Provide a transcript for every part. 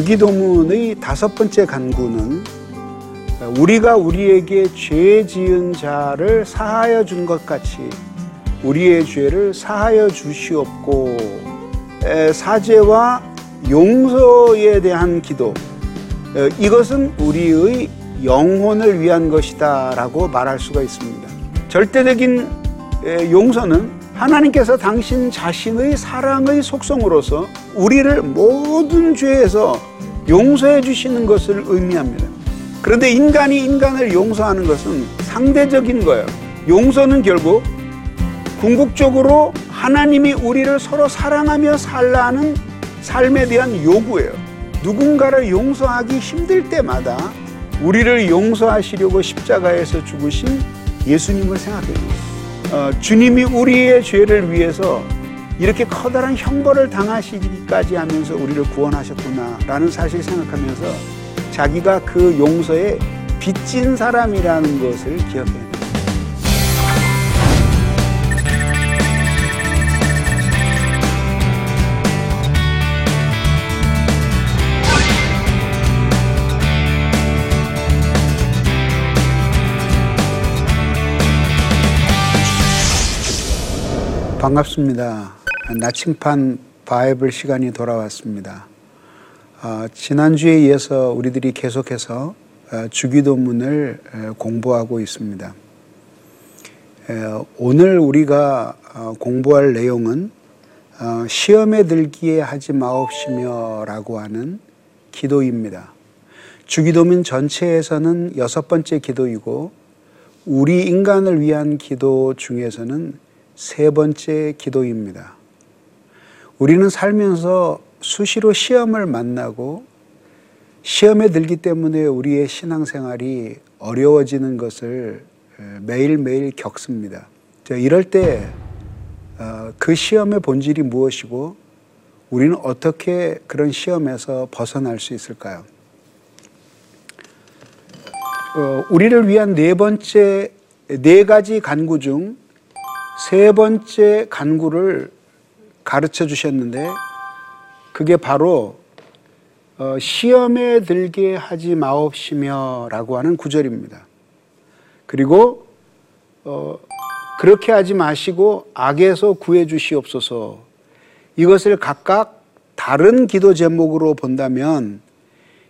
주기도문의 다섯 번째 간구는 우리가 우리에게 죄 지은 자를 사하여 준 것 같이 우리의 죄를 사하여 주시옵고 사죄와 용서에 대한 기도 이것은 우리의 영혼을 위한 것이다라고 말할 수가 있습니다. 절대적인 용서는 하나님께서 당신 자신의 사랑의 속성으로서 우리를 모든 죄에서 용서해 주시는 것을 의미합니다. 그런데 인간이 인간을 용서하는 것은 상대적인 거예요. 용서는 결국 궁극적으로 하나님이 우리를 서로 사랑하며 살라는 삶에 대한 요구예요. 누군가를 용서하기 힘들 때마다 우리를 용서하시려고 십자가에서 죽으신 예수님을 생각해요. 어, 주님이 우리의 죄를 위해서 이렇게 커다란 형벌을 당하시기까지 하면서 우리를 구원하셨구나라는 사실 생각하면서 자기가 그 용서에 빚진 사람이라는 것을 기억해야 반갑습니다. 나침판 바이블 시간이 돌아왔습니다. 어, 지난주에 이어서 우리들이 계속해서 어, 주기도문을 어, 공부하고 있습니다. 에, 오늘 우리가 어, 공부할 내용은 어, 시험에 들기에 하지 마옵시며라고 하는 기도입니다. 주기도문 전체에서는 여섯 번째 기도이고 우리 인간을 위한 기도 중에서는 세 번째 기도입니다. 우리는 살면서 수시로 시험을 만나고 시험에 들기 때문에 우리의 신앙생활이 어려워지는 것을 매일매일 겪습니다. 이럴 때그 어, 시험의 본질이 무엇이고 우리는 어떻게 그런 시험에서 벗어날 수 있을까요? 어, 우리를 위한 네 번째 네 가지 간구 중 세 번째 간구를 가르쳐 주셨는데 그게 바로 어, 시험에 들게 하지 마옵시며라고 하는 구절입니다. 그리고 어, 그렇게 하지 마시고 악에서 구해 주시옵소서. 이것을 각각 다른 기도 제목으로 본다면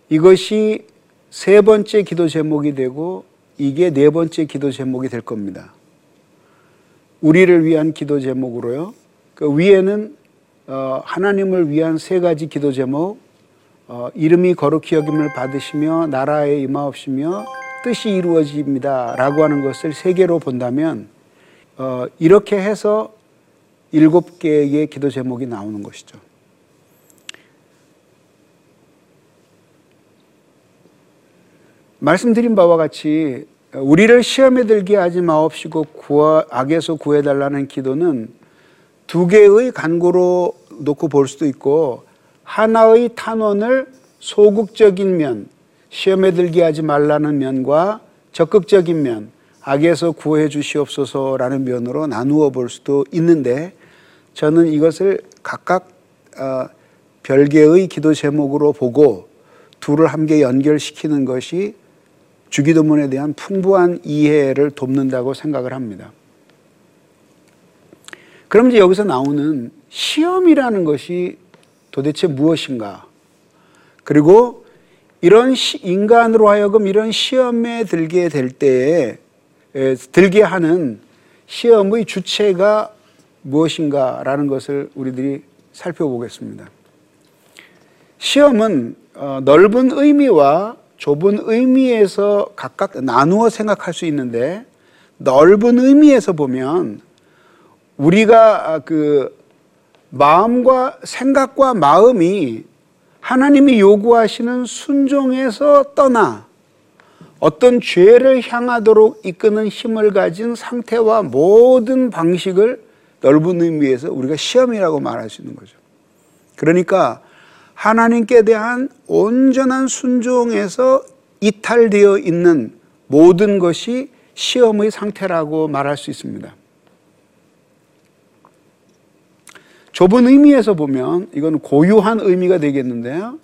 이것이 세 번째 기도 제목이 되고 이게 네 번째 기도 제목이 될 겁니다. 우리를 위한 기도 제목으로요. 그 위에는 어, 하나님을 위한 세 가지 기도 제목, 어, 이름이 거룩히 여김을 받으시며 나라에 임하옵시며 뜻이 이루어집니다라고 하는 것을 세 개로 본다면 어, 이렇게 해서 일곱 개의 기도 제목이 나오는 것이죠. 말씀드린 바와 같이 우리를 시험에 들게 하지 마옵시고 구하, 악에서 구해달라는 기도는 두 개의 간구로 놓고 볼 수도 있고 하나의 탄원을 소극적인 면, 시험에 들게 하지 말라는 면과 적극적인 면, 악에서 구해 주시옵소서라는 면으로 나누어 볼 수도 있는데 저는 이것을 각각 어, 별개의 기도 제목으로 보고 둘을 함께 연결시키는 것이 주기도문에 대한 풍부한 이해를 돕는다고 생각을 합니다. 그럼 이제 여기서 나오는 시험이라는 것이 도대체 무엇인가? 그리고 이런 인간으로 하여금 이런 시험에 들게 될 때에 들게 하는 시험의 주체가 무엇인가라는 것을 우리들이 살펴보겠습니다. 시험은 어, 넓은 의미와 좁은 의미에서 각각 나누어 생각할 수 있는데 넓은 의미에서 보면 우리가 그 마음과 생각과 마음이 하나님이 요구하시는 순종에서 떠나 어떤 죄를 향하도록 이끄는 힘을 가진 상태와 모든 방식을 넓은 의미에서 우리가 시험이라고 말할 수 있는 거죠. 그러니까 하나님께 대한 온전한 순종에서 이탈되어 있는 모든 것이 시험의 상태라고 말할 수 있습니다. 좁은 의미에서 보면 이건 고유한 의미가 되겠는데요.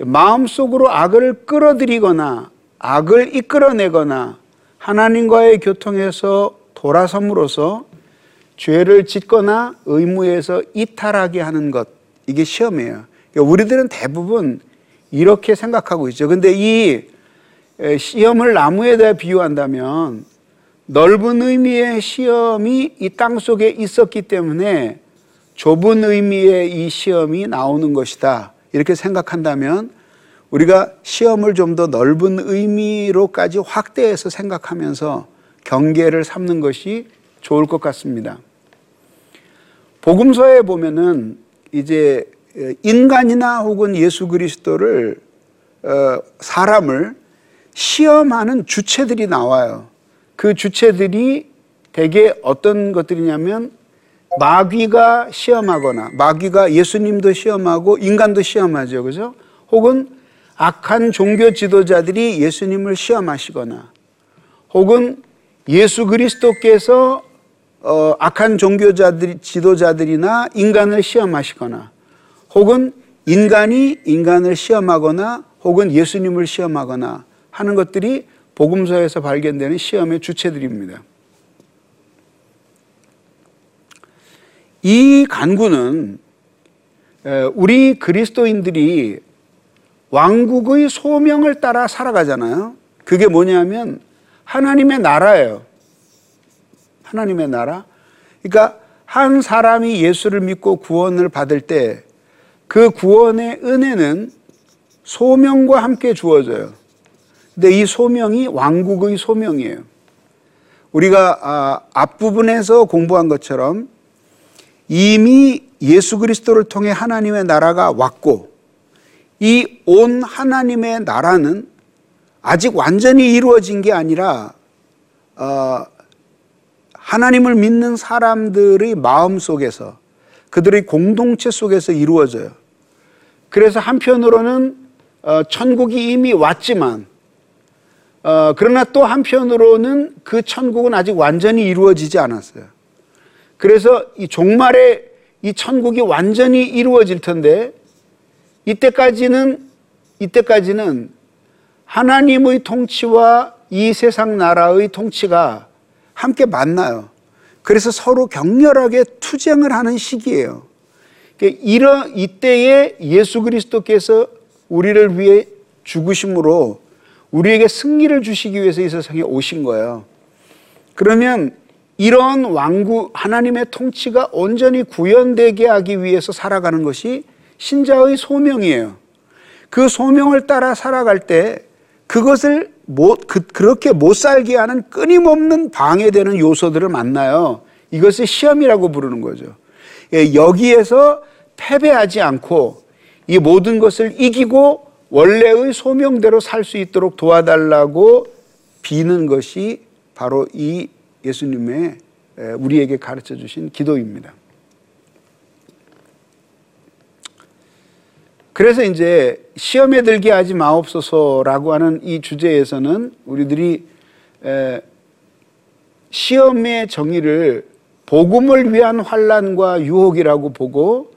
마음속으로 악을 끌어들이거나 악을 이끌어내거나 하나님과의 교통에서 돌아섬으로써 죄를 짓거나 의무에서 이탈하게 하는 것 이게 시험이에요. 그러니까 우리들은 대부분 이렇게 생각하고 있죠. 근데 이 시험을 나무에다 비유한다면 넓은 의미의 시험이 이 땅 속에 있었기 때문에 좁은 의미의 이 시험이 나오는 것이다. 이렇게 생각한다면 우리가 시험을 좀 더 넓은 의미로까지 확대해서 생각하면서 경계를 삼는 것이 좋을 것 같습니다. 복음서에 보면은 이제 인간이나 혹은 예수 그리스도를 어, 사람을 시험하는 주체들이 나와요. 그 주체들이 대개 어떤 것들이냐면 마귀가 시험하거나 마귀가 예수님도 시험하고 인간도 시험하죠. 그죠? 혹은 악한 종교 지도자들이 예수님을 시험하시거나 혹은 예수 그리스도께서 어, 악한 종교자들 지도자들이나 인간을 시험하시거나 혹은 인간이 인간을 시험하거나 혹은 예수님을 시험하거나 하는 것들이 복음서에서 발견되는 시험의 주체들입니다. 이 간구는 우리 그리스도인들이 왕국의 소명을 따라 살아가잖아요. 그게 뭐냐면 하나님의 나라예요. 하나님의 나라. 그러니까 한 사람이 예수를 믿고 구원을 받을 때 그 구원의 은혜는 소명과 함께 주어져요. 근데 이 소명이 왕국의 소명이에요. 우리가 아, 앞부분에서 공부한 것처럼 이미 예수 그리스도를 통해 하나님의 나라가 왔고 이 온 하나님의 나라는 아직 완전히 이루어진 게 아니라 어, 하나님을 믿는 사람들의 마음 속에서 그들의 공동체 속에서 이루어져요. 그래서 한편으로는 어, 천국이 이미 왔지만 어, 그러나 또 한편으로는 그 천국은 아직 완전히 이루어지지 않았어요. 그래서 이 종말에 이 천국이 완전히 이루어질 텐데 이때까지는 이때까지는 하나님의 통치와 이 세상 나라의 통치가 함께 만나요. 그래서 서로 격렬하게 투쟁을 하는 시기예요. 그러니까 이런 이때에 예수 그리스도께서 우리를 위해 죽으심으로 우리에게 승리를 주시기 위해서 이 세상에 오신 거예요. 그러면 이런 왕국 하나님의 통치가 온전히 구현되게 하기 위해서 살아가는 것이 신자의 소명이에요. 그 소명을 따라 살아갈 때 그것을 못, 그, 그렇게 못 살게 하는 끊임없는 방해되는 요소들을 만나요. 이것을 시험이라고 부르는 거죠. 예, 여기에서 패배하지 않고 이 모든 것을 이기고 원래의 소명대로 살 수 있도록 도와달라고 비는 것이 바로 이 예수님의 우리에게 가르쳐 주신 기도입니다. 그래서 이제 시험에 들게 하지 마옵소서라고 하는 이 주제에서는 우리들이 시험의 정의를 복음을 위한 환란과 유혹이라고 보고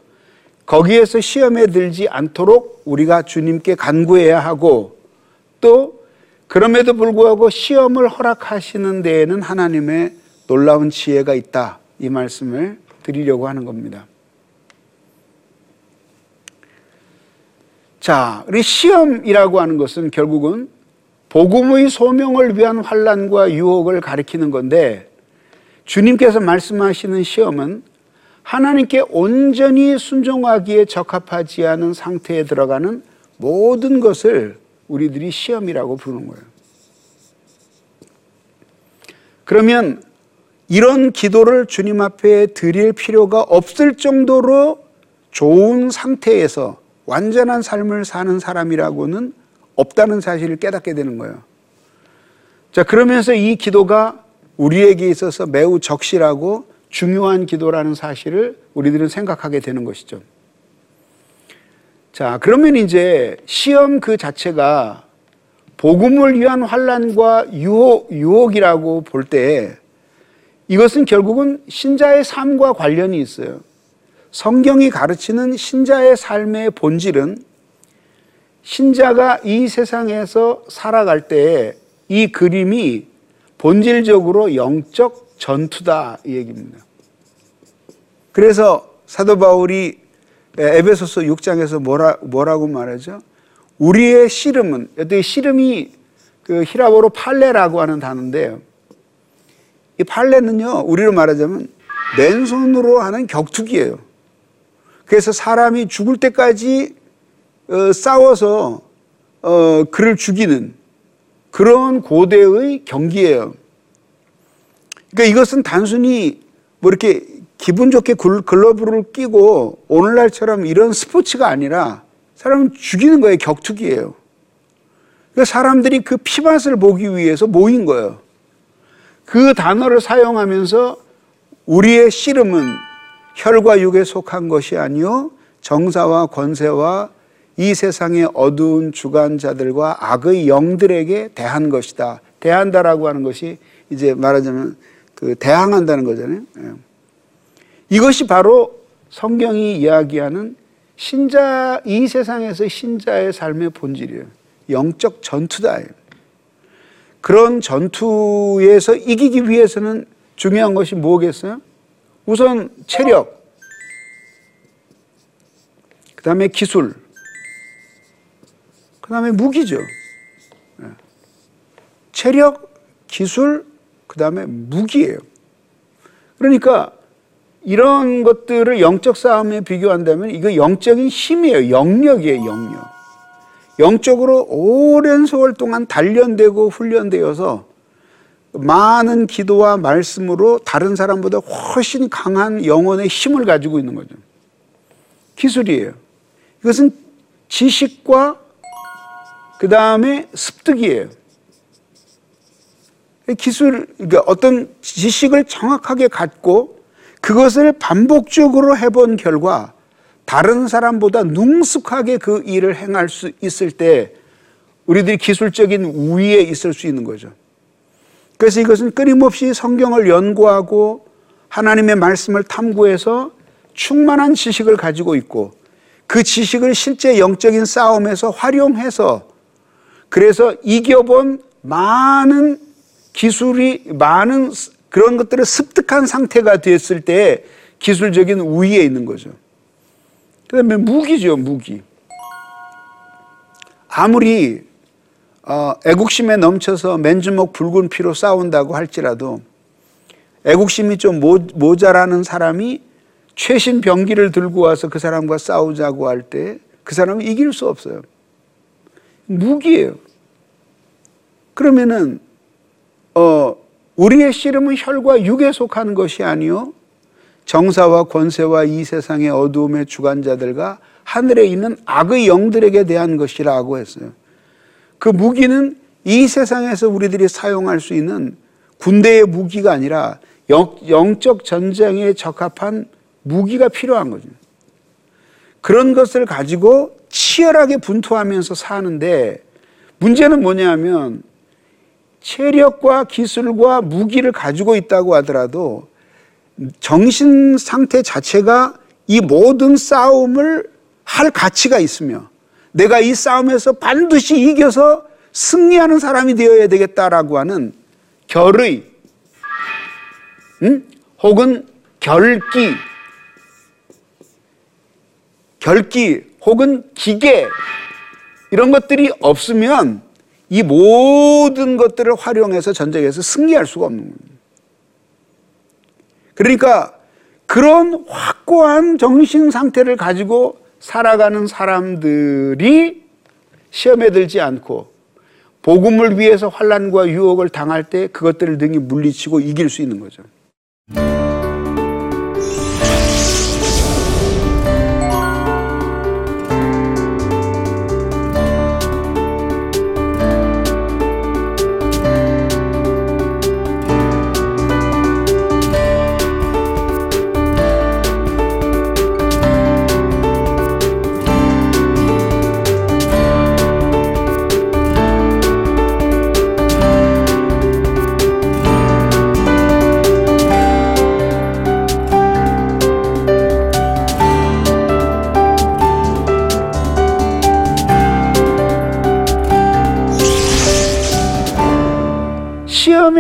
거기에서 시험에 들지 않도록 우리가 주님께 간구해야 하고 또 그럼에도 불구하고 시험을 허락하시는 데에는 하나님의 놀라운 지혜가 있다. 이 말씀을 드리려고 하는 겁니다. 자, 우리 시험이라고 하는 것은 결국은 복음의 소명을 위한 환란과 유혹을 가리키는 건데 주님께서 말씀하시는 시험은 하나님께 온전히 순종하기에 적합하지 않은 상태에 들어가는 모든 것을 우리들이 시험이라고 부르는 거예요. 그러면 이런 기도를 주님 앞에 드릴 필요가 없을 정도로 좋은 상태에서 완전한 삶을 사는 사람이라고는 없다는 사실을 깨닫게 되는 거예요. 자, 그러면서 이 기도가 우리에게 있어서 매우 적실하고 중요한 기도라는 사실을 우리들은 생각하게 되는 것이죠. 자, 그러면 이제 시험 그 자체가 복음을 위한 환란과 유혹, 유혹이라고 볼 때 이것은 결국은 신자의 삶과 관련이 있어요. 성경이 가르치는 신자의 삶의 본질은 신자가 이 세상에서 살아갈 때이 그림이 본질적으로 영적 전투다 이 얘기입니다. 그래서 사도 바울이 에베소서 6장에서 뭐라, 뭐라고 말하죠? 우리의 씨름은, 여기 씨름이 그 히라보로 팔레라고 하는 단어인데요. 이 팔레는요, 우리로 말하자면 맨손으로 하는 격투기예요. 그래서 사람이 죽을 때까지 어, 싸워서 어, 그를 죽이는 그런 고대의 경기예요. 그러니까 이것은 단순히 뭐 이렇게 기분 좋게 글러브를 끼고 오늘날처럼 이런 스포츠가 아니라 사람을 죽이는 거예요. 격투기예요. 그러니까 사람들이 그 피맛을 보기 위해서 모인 거예요. 그 단어를 사용하면서 우리의 씨름은 혈과 육에 속한 것이 아니요 정사와 권세와 이 세상의 어두운 주관자들과 악의 영들에게 대한 것이다. 대한다라고 하는 것이 이제 말하자면 그 대항한다는 거잖아요. 예. 이것이 바로 성경이 이야기하는 신자 이 세상에서 신자의 삶의 본질이에요. 영적 전투다. 그런 전투에서 이기기 위해서는 중요한 것이 뭐겠어요? 우선 체력, 그 다음에 기술, 그 다음에 무기죠. 예. 체력, 기술, 그 다음에 무기예요. 그러니까 이런 것들을 영적 싸움에 비교한다면 이거 영적인 힘이에요. 영역이에요, 영역. 영적으로 오랜 세월 동안 단련되고 훈련되어서 많은 기도와 말씀으로 다른 사람보다 훨씬 강한 영혼의 힘을 가지고 있는 거죠. 기술이에요. 이것은 지식과 그 다음에 습득이에요. 기술, 그러니까 어떤 지식을 정확하게 갖고 그것을 반복적으로 해본 결과 다른 사람보다 능숙하게 그 일을 행할 수 있을 때 우리들이 기술적인 우위에 있을 수 있는 거죠. 그래서 이것은 끊임없이 성경을 연구하고 하나님의 말씀을 탐구해서 충만한 지식을 가지고 있고 그 지식을 실제 영적인 싸움에서 활용해서 그래서 이겨본 많은 기술이 많은 그런 것들을 습득한 상태가 됐을 때 기술적인 우위에 있는 거죠. 그 다음에 무기죠, 무기. 아무리 어, 애국심에 넘쳐서 맨주먹 붉은 피로 싸운다고 할지라도 애국심이 좀 모, 모자라는 사람이 최신 병기를 들고 와서 그 사람과 싸우자고 할 때 그 사람은 이길 수 없어요. 무기예요. 그러면은 어 우리의 씨름은 혈과 육에 속하는 것이 아니요 정사와 권세와 이 세상의 어두움의 주관자들과 하늘에 있는 악의 영들에게 대한 것이라고 했어요. 그 무기는 이 세상에서 우리들이 사용할 수 있는 군대의 무기가 아니라 영, 적 전쟁에 적합한 무기가 필요한 거죠. 그런 것을 가지고 치열하게 분투하면서 사는데 문제는 뭐냐면 체력과 기술과 무기를 가지고 있다고 하더라도 정신 상태 자체가 이 모든 싸움을 할 가치가 있으며 내가 이 싸움에서 반드시 이겨서 승리하는 사람이 되어야 되겠다라고 하는 결의, 응? 혹은 결기, 결기, 혹은 기계, 이런 것들이 없으면 이 모든 것들을 활용해서 전쟁에서 승리할 수가 없는 겁니다. 그러니까 그런 확고한 정신 상태를 가지고 살아가는 사람들이 시험에 들지 않고 복음을 위해서 환란과 유혹을 당할 때 그것들을 등이 물리치고 이길 수 있는 거죠.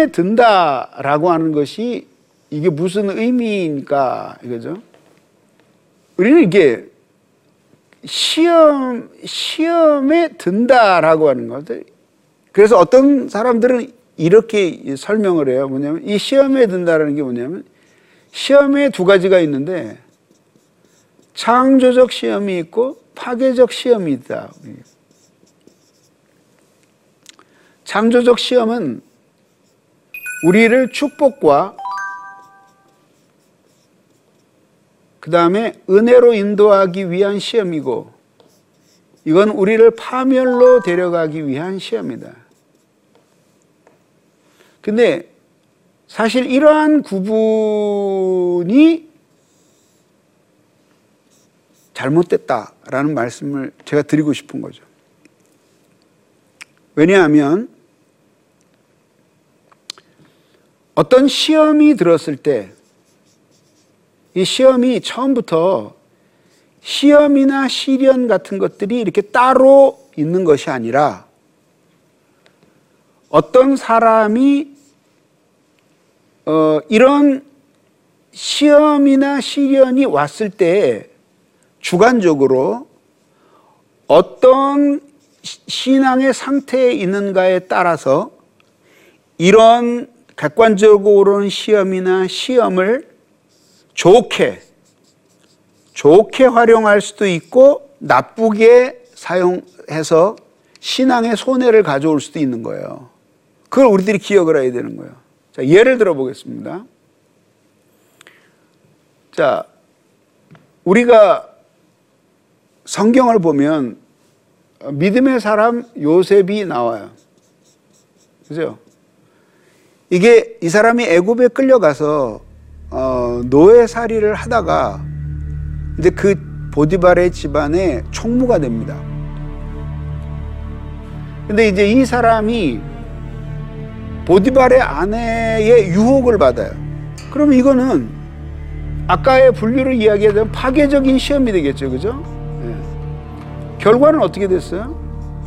시험에 든다라고 하는 것이 이게 무슨 의미입니까? 이거죠. 우리는 이게 시험 시험에 든다라고 하는 것들. 그래서 어떤 사람들은 이렇게 설명을 해요. 뭐냐면 이 시험에 든다라는 게 뭐냐면 시험에 두 가지가 있는데 창조적 시험이 있고 파괴적 시험이 있다. 창조적 시험은 우리를 축복과 그 다음에 은혜로 인도하기 위한 시험이고 이건 우리를 파멸로 데려가기 위한 시험이다. 근데 사실 이러한 구분이 잘못됐다라는 말씀을 제가 드리고 싶은 거죠. 왜냐하면 어떤 시험이 들었을 때 이 시험이 처음부터 시험이나 시련 같은 것들이 이렇게 따로 있는 것이 아니라 어떤 사람이 어, 이런 시험이나 시련이 왔을 때 주관적으로 어떤 신앙의 상태에 있는가에 따라서 이런 객관적으로 는 시험이나 시험을 좋게 좋게 활용할 수도 있고 나쁘게 사용해서 신앙의 손해를 가져올 수도 있는 거예요. 그걸 우리들이 기억을 해야 되는 거예요. 자, 예를 들어 보겠습니다. 자, 우리가 성경을 보면 믿음의 사람 요셉이 나와요. 그죠? 이게 이 사람이 애굽에 끌려가서 어, 노예살이를 하다가 이제 그 보디발의 집안의 총무가 됩니다. 근데 이제 이 사람이 보디발의 아내의 유혹을 받아요. 그럼 이거는 아까의 분류를 이야기하자면 파괴적인 시험이 되겠죠. 그죠? 네. 결과는 어떻게 됐어요?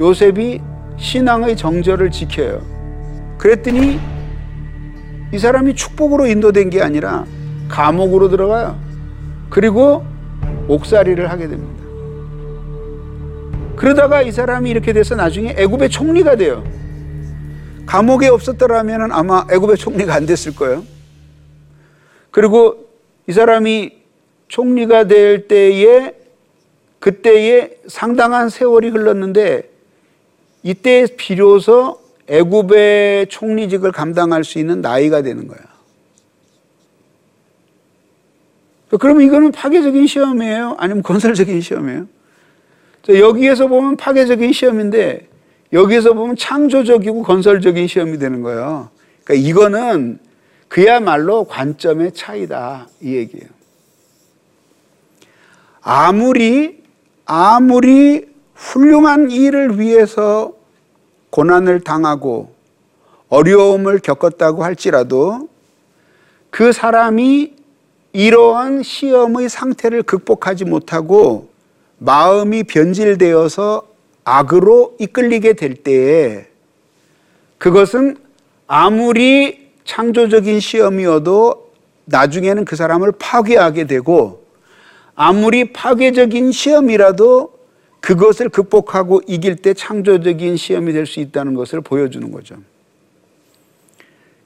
요셉이 신앙의 정절을 지켜요. 그랬더니 이 사람이 축복으로 인도된 게 아니라 감옥으로 들어가요. 그리고 옥살이를 하게 됩니다. 그러다가 이 사람이 이렇게 돼서 나중에 애굽의 총리가 돼요. 감옥에 없었더라면 아마 애굽의 총리가 안 됐을 거예요. 그리고 이 사람이 총리가 될 때에 그때에 상당한 세월이 흘렀는데 이때 비로소 애굽의 총리직을 감당할 수 있는 나이가 되는 거야. 그럼 이거는 파괴적인 시험이에요? 아니면 건설적인 시험이에요? 여기에서 보면 파괴적인 시험인데 여기에서 보면 창조적이고 건설적인 시험이 되는 거예요. 그러니까 이거는 그야말로 관점의 차이다 이 얘기예요. 아무리 아무리 훌륭한 일을 위해서 고난을 당하고 어려움을 겪었다고 할지라도 그 사람이 이러한 시험의 상태를 극복하지 못하고 마음이 변질되어서 악으로 이끌리게 될 때에 그것은 아무리 창조적인 시험이어도 나중에는 그 사람을 파괴하게 되고 아무리 파괴적인 시험이라도 그것을 극복하고 이길 때 창조적인 시험이 될 수 있다는 것을 보여주는 거죠.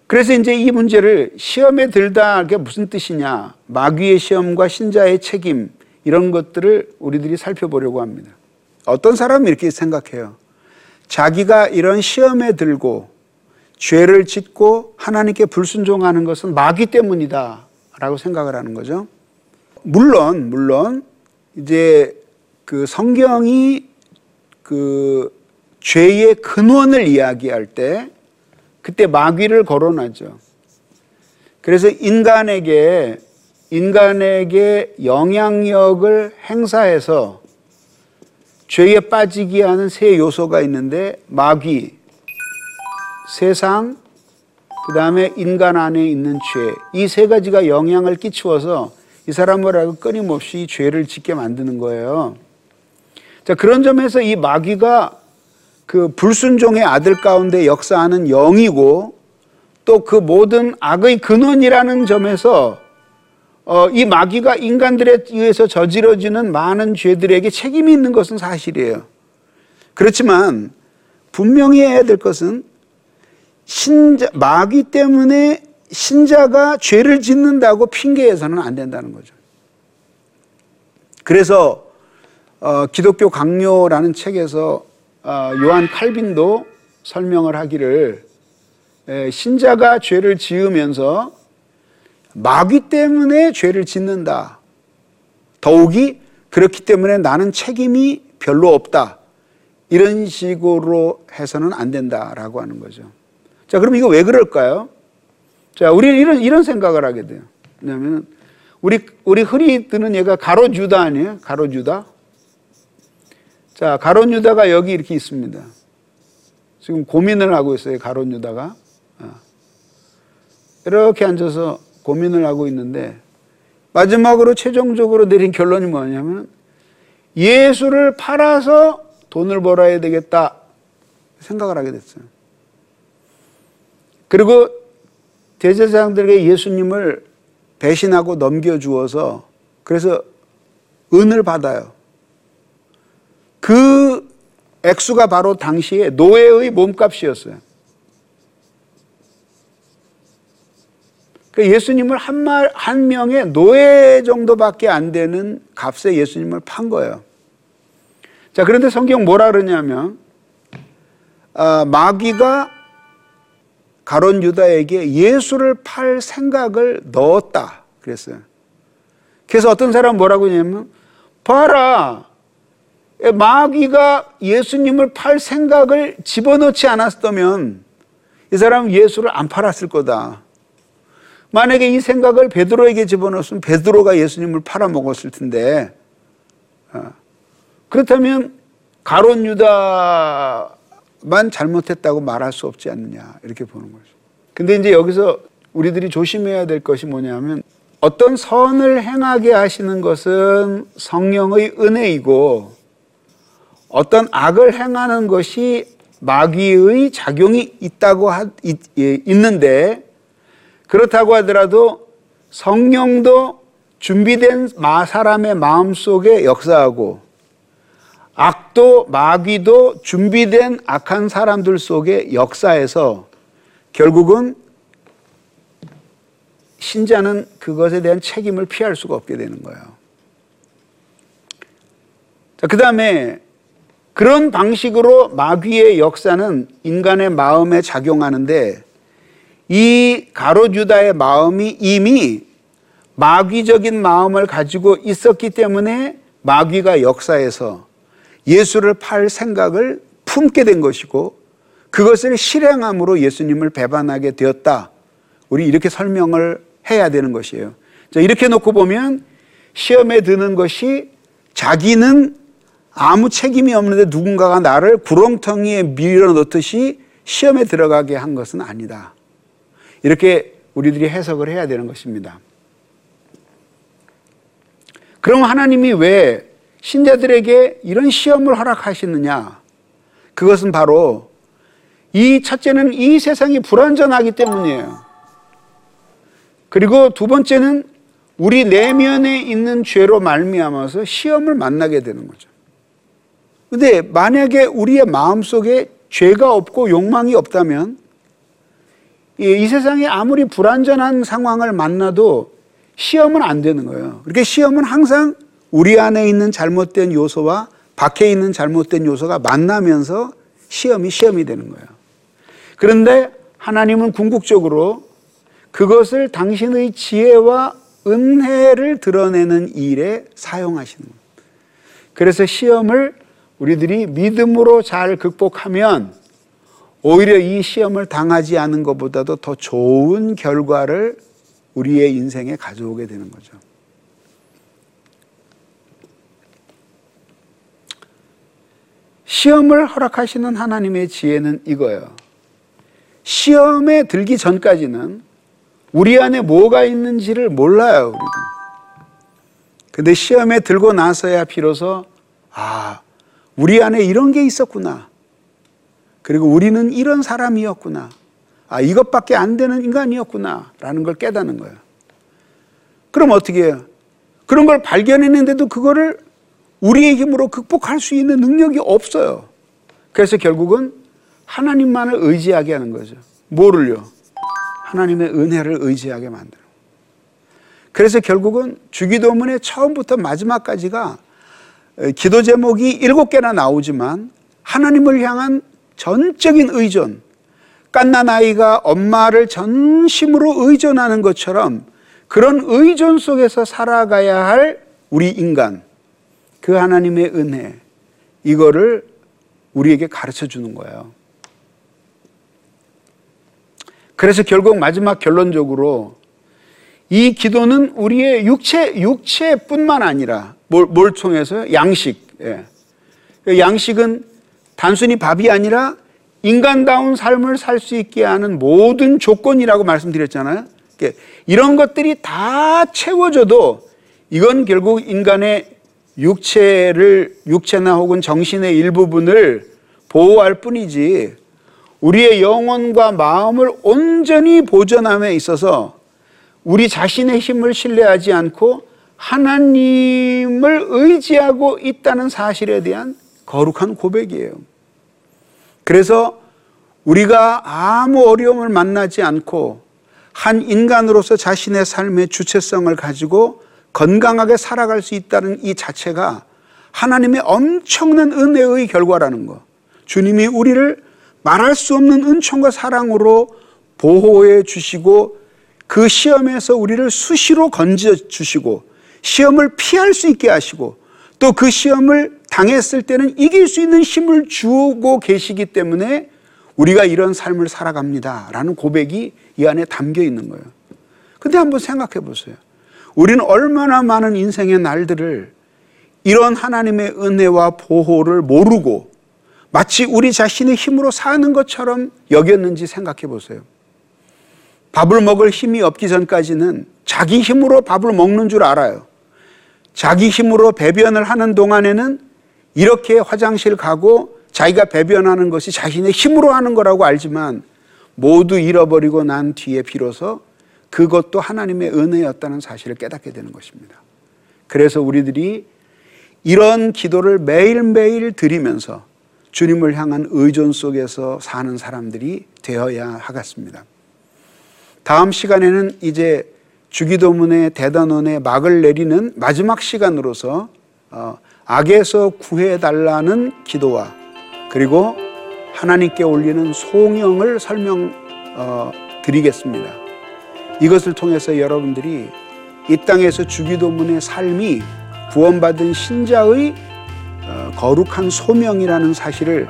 그래서 이제 이 문제를 시험에 들다 게 무슨 뜻이냐, 마귀의 시험과 신자의 책임 이런 것들을 우리들이 살펴보려고 합니다. 어떤 사람은 이렇게 생각해요. 자기가 이런 시험에 들고 죄를 짓고 하나님께 불순종하는 것은 마귀 때문이다 라고 생각을 하는 거죠. 물론, 물론, 이제 그 성경이 그 죄의 근원을 이야기할 때 그때 마귀를 거론하죠. 그래서 인간에게 인간에게 영향력을 행사해서 죄에 빠지게 하는 세 요소가 있는데 마귀, 세상, 그 다음에 인간 안에 있는 죄. 이 세 가지가 영향을 끼치어서 이 사람을 끊임없이 죄를 짓게 만드는 거예요. 자, 그런 점에서 이 마귀가 그 불순종의 아들 가운데 역사하는 영이고 또 그 모든 악의 근원이라는 점에서 어, 이 마귀가 인간들에 의해서 저지러지는 많은 죄들에게 책임이 있는 것은 사실이에요. 그렇지만 분명히 해야 될 것은 신자, 마귀 때문에 신자가 죄를 짓는다고 핑계해서는 안 된다는 거죠. 그래서 어, 기독교 강요라는 책에서 어, 요한 칼빈도 설명을 하기를 에, 신자가 죄를 지으면서 마귀 때문에 죄를 짓는다. 더욱이 그렇기 때문에 나는 책임이 별로 없다. 이런 식으로 해서는 안 된다라고 하는 거죠. 자, 그럼 이거 왜 그럴까요? 자, 우리는 이런, 이런 생각을 하게 돼요. 왜냐하면 우리, 우리 흔히 드는 얘가 가롯 유다 아니에요? 가롯 유다? 자, 가롯 유다가 여기 이렇게 있습니다. 지금 고민을 하고 있어요, 가롯 유다가. 어. 이렇게 앉아서 고민을 하고 있는데 마지막으로 최종적으로 내린 결론이 뭐냐면 예수를 팔아서 돈을 벌어야 되겠다 생각을 하게 됐어요. 그리고 대제사장들에게 예수님을 배신하고 넘겨주어서 그래서 은을 받아요. 그 액수가 바로 당시에 노예의 몸값이었어요. 그 예수님을 한 말, 한 명의 노예 정도밖에 안 되는 값에 예수님을 판 거예요. 자, 그런데 성경 뭐라 그러냐면, 아, 마귀가 가론 유다에게 예수를 팔 생각을 넣었다. 그랬어요. 그래서 어떤 사람 뭐라고 했냐면, 봐라. 마귀가 예수님을 팔 생각을 집어넣지 않았다면 이 사람은 예수를 안 팔았을 거다. 만약에 이 생각을 베드로에게 집어넣었으면 베드로가 예수님을 팔아먹었을 텐데 어. 그렇다면 가론 유다만 잘못했다고 말할 수 없지 않느냐 이렇게 보는 거죠. 근데 이제 여기서 우리들이 조심해야 될 것이 뭐냐면 어떤 선을 행하게 하시는 것은 성령의 은혜이고 어떤 악을 행하는 것이 마귀의 작용이 있다고 하, 있, 예, 있는데 그렇다고 하더라도 성령도 준비된 마 사람의 마음 속에 역사하고 악도 마귀도 준비된 악한 사람들 속에 역사해서 결국은 신자는 그것에 대한 책임을 피할 수가 없게 되는 거예요. 자, 그 다음에 그런 방식으로 마귀의 역사는 인간의 마음에 작용하는데 이 가롯 유다의 마음이 이미 마귀적인 마음을 가지고 있었기 때문에 마귀가 역사에서 예수를 팔 생각을 품게 된 것이고 그것을 실행함으로 예수님을 배반하게 되었다. 우리 이렇게 설명을 해야 되는 것이에요. 자, 이렇게 놓고 보면 시험에 드는 것이 자기는 아무 책임이 없는데 누군가가 나를 구렁텅이에 밀어 넣듯이 시험에 들어가게 한 것은 아니다. 이렇게 우리들이 해석을 해야 되는 것입니다. 그럼 하나님이 왜 신자들에게 이런 시험을 허락하시느냐? 그것은 바로 이 첫째는 이 세상이 불완전하기 때문이에요. 그리고 두 번째는 우리 내면에 있는 죄로 말미암아서 시험을 만나게 되는 거죠. 근데 만약에 우리의 마음 속에 죄가 없고 욕망이 없다면 이 세상에 아무리 불완전한 상황을 만나도 시험은 안 되는 거예요. 그렇게 시험은 항상 우리 안에 있는 잘못된 요소와 밖에 있는 잘못된 요소가 만나면서 시험이 시험이 되는 거예요. 그런데 하나님은 궁극적으로 그것을 당신의 지혜와 은혜를 드러내는 일에 사용하시는 거예요. 그래서 시험을 우리들이 믿음으로 잘 극복하면 오히려 이 시험을 당하지 않은 것보다도 더 좋은 결과를 우리의 인생에 가져오게 되는 거죠. 시험을 허락하시는 하나님의 지혜는 이거예요. 시험에 들기 전까지는 우리 안에 뭐가 있는지를 몰라요, 우리는. 근데 시험에 들고 나서야 비로소, 아, 우리 안에 이런 게 있었구나. 그리고 우리는 이런 사람이었구나. 아, 이것밖에 안 되는 인간이었구나 라는 걸 깨닫는 거예요. 그럼 어떻게 해요? 그런 걸 발견했는데도 그거를 우리의 힘으로 극복할 수 있는 능력이 없어요. 그래서 결국은 하나님만을 의지하게 하는 거죠. 뭐를요? 하나님의 은혜를 의지하게 만들어. 그래서 결국은 주기도문의 처음부터 마지막까지가 기도 제목이 일곱 개나 나오지만 하나님을 향한 전적인 의존, 깐난 아이가 엄마를 전심으로 의존하는 것처럼 그런 의존 속에서 살아가야 할 우리 인간, 그 하나님의 은혜, 이거를 우리에게 가르쳐 주는 거예요. 그래서 결국 마지막 결론적으로 이 기도는 우리의 육체, 육체뿐만 아니라 뭘, 뭘 통해서요? 양식. 예. 그 양식은 단순히 밥이 아니라 인간다운 삶을 살 수 있게 하는 모든 조건이라고 말씀드렸잖아요. 이런 것들이 다 채워져도 이건 결국 인간의 육체를, 육체나 혹은 정신의 일부분을 보호할 뿐이지 우리의 영혼과 마음을 온전히 보존함에 있어서 우리 자신의 힘을 신뢰하지 않고 하나님을 의지하고 있다는 사실에 대한 거룩한 고백이에요. 그래서 우리가 아무 어려움을 만나지 않고 한 인간으로서 자신의 삶의 주체성을 가지고 건강하게 살아갈 수 있다는 이 자체가 하나님의 엄청난 은혜의 결과라는 거. 주님이 우리를 말할 수 없는 은총과 사랑으로 보호해 주시고 그 시험에서 우리를 수시로 건져 주시고 시험을 피할 수 있게 하시고 또 그 시험을 당했을 때는 이길 수 있는 힘을 주고 계시기 때문에 우리가 이런 삶을 살아갑니다. 라는 고백이 이 안에 담겨 있는 거예요. 근데 한번 생각해 보세요. 우리는 얼마나 많은 인생의 날들을 이런 하나님의 은혜와 보호를 모르고 마치 우리 자신의 힘으로 사는 것처럼 여겼는지 생각해 보세요. 밥을 먹을 힘이 없기 전까지는 자기 힘으로 밥을 먹는 줄 알아요. 자기 힘으로 배변을 하는 동안에는 이렇게 화장실 가고 자기가 배변하는 것이 자신의 힘으로 하는 거라고 알지만 모두 잃어버리고 난 뒤에 비로소 그것도 하나님의 은혜였다는 사실을 깨닫게 되는 것입니다. 그래서 우리들이 이런 기도를 매일매일 드리면서 주님을 향한 의존 속에서 사는 사람들이 되어야 하겠습니다. 다음 시간에는 이제 주기도문의 대단원의 막을 내리는 마지막 시간으로서 어, 악에서 구해달라는 기도와 그리고 하나님께 올리는 송영을 설명 어, 드리겠습니다. 이것을 통해서 여러분들이 이 땅에서 주기도문의 삶이 구원받은 신자의 어, 거룩한 소명이라는 사실을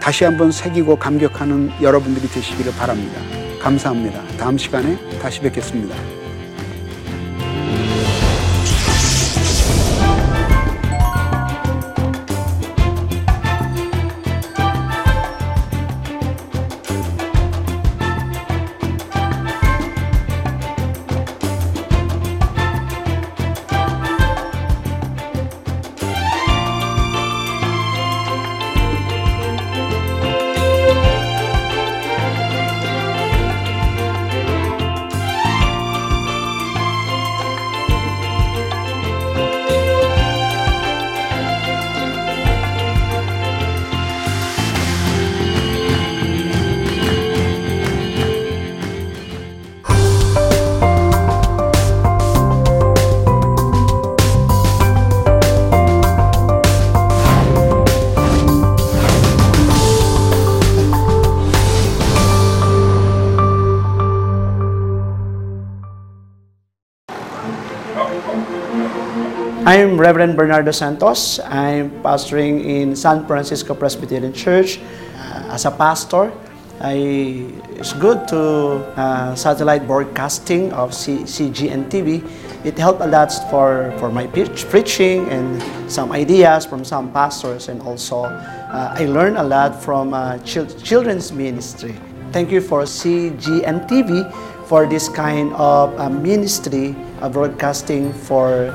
다시 한번 새기고 감격하는 여러분들이 되시기를 바랍니다. 감사합니다. 다음 시간에 다시 뵙겠습니다. I'm Reverend Bernardo Santos. I'm pastoring in San Francisco Presbyterian Church. Uh, as a pastor, I, it's good to uh, satellite broadcasting of C, CGN TV. It helped a lot for, for my preach, preaching and some ideas from some pastors, and also uh, I learned a lot from uh, chil- children's ministry. Thank you for CGN TV for this kind of uh, ministry broadcasting for